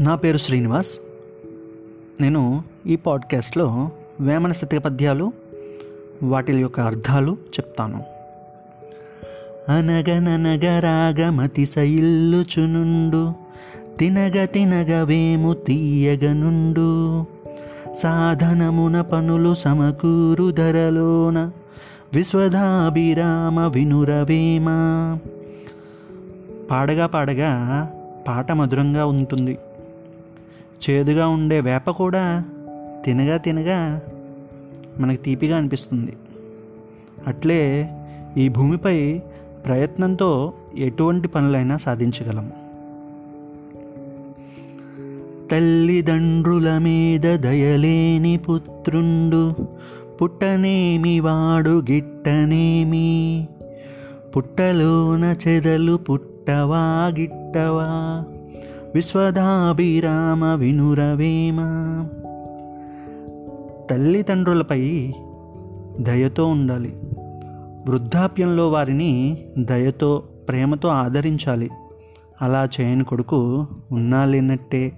నా పేరు శ్రీనివాస్. నేను ఈ పాడ్కాస్ట్లో వేమన శతక పద్యాలు వాటి యొక్క అర్థాలు చెప్తాను. అనగననగరాగమతి సయిల్లుచునుండు తినగ తినగ వేము తీయగనుండు. సాధనమున పనులు సమకూరు ధరలోన విశ్వధాభిరామ వినురవేమ. పాడగా పాడగా పాట మధురంగా ఉంటుంది. చేదుగా ఉండే వేప కూడా తినగా తినగా మనకి తీపిగా అనిపిస్తుంది. అట్లే ఈ భూమిపై ప్రయత్నంతో ఎటువంటి పనులైనా సాధించగలం. తల్లిదండ్రుల మీద దయలేని పుత్రుండు పుట్టనేమి వాడు గిట్టనేమి? పుట్టలోన చెదలు పుట్టవా గిట్టవా? విశ్వదాభిరామ వినురవేమ. తల్లిదండ్రులపై దయతో ఉండాలి. వృద్ధాప్యంలో వారిని దయతో ప్రేమతో ఆదరించాలి. అలా చేయని కొడుకు ఉన్నా లేనట్టే.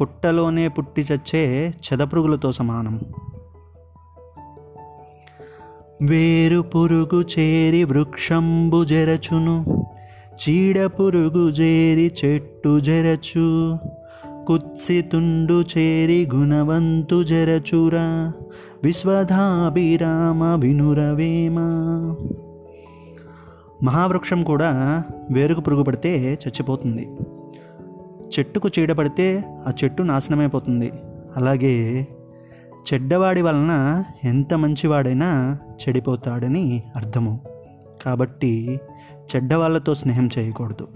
పుట్టలోనే పుట్టి చచ్చే చెదపురుగులతో సమానం. వేరు పురుగు చేరి వృక్షంబు జరచును. చీడ పురుగు చేరి చెట్టు జరచు కుత్సితుండు చేరి గుణవంతు జరచురా విశ్వధాభిరామ వినురవేమ. మహావృక్షం కూడా వేరుకు పురుగు పడితే చచ్చిపోతుంది. చెట్టుకు చీడ పడితే ఆ చెట్టు నాశనమైపోతుంది. అలాగే చెడ్డవాడి వలన ఎంత మంచివాడైనా చెడిపోతాడని అర్థము. కాబట్టి చెడ్డవాళ్ళతో స్నేహం చేయకూడదు.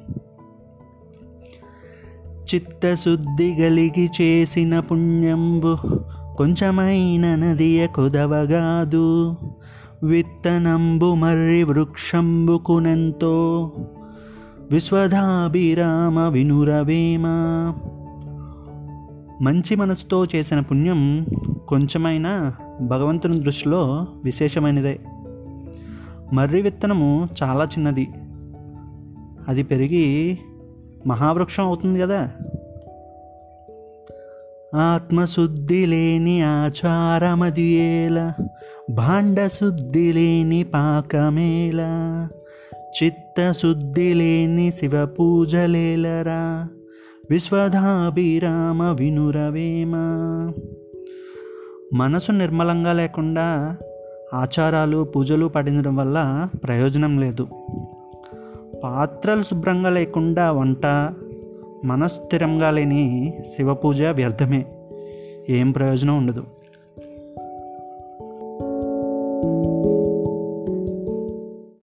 చిత్తశుద్ధి కలిగి చేసిన పుణ్యంబు కొంచెమైన నదియ కుదవగాదు విత్తనంబు మర్రి వృక్షంబుకునెంతో విశ్వధాభిరామ వినురవేమ. మంచి మనసుతో చేసిన పుణ్యం కొంచెమైనా భగవంతుని దృష్టిలో విశేషమైనదే. మర్రి విత్తనము చాలా చిన్నది. అది పెరిగి మహావృక్షం అవుతుంది కదా. ఆత్మశుద్ధి లేని ఆచారమదియేల భాండశుద్ధి లేని పాకమేలా చిత్తశుద్ధి లేని శివ పూజలేలరా విశ్వధాభిరామ వినురవేమ. మనసు నిర్మలంగా లేకుండా ఆచారాలు పూజలు పడించడం వల్ల ప్రయోజనం లేదు. పాత్రలు శుభ్రంగా లేకుండా వంట మనస్థిరంగా లేని శివ పూజ వ్యర్థమే. ఏం ప్రయోజనం ఉండదు.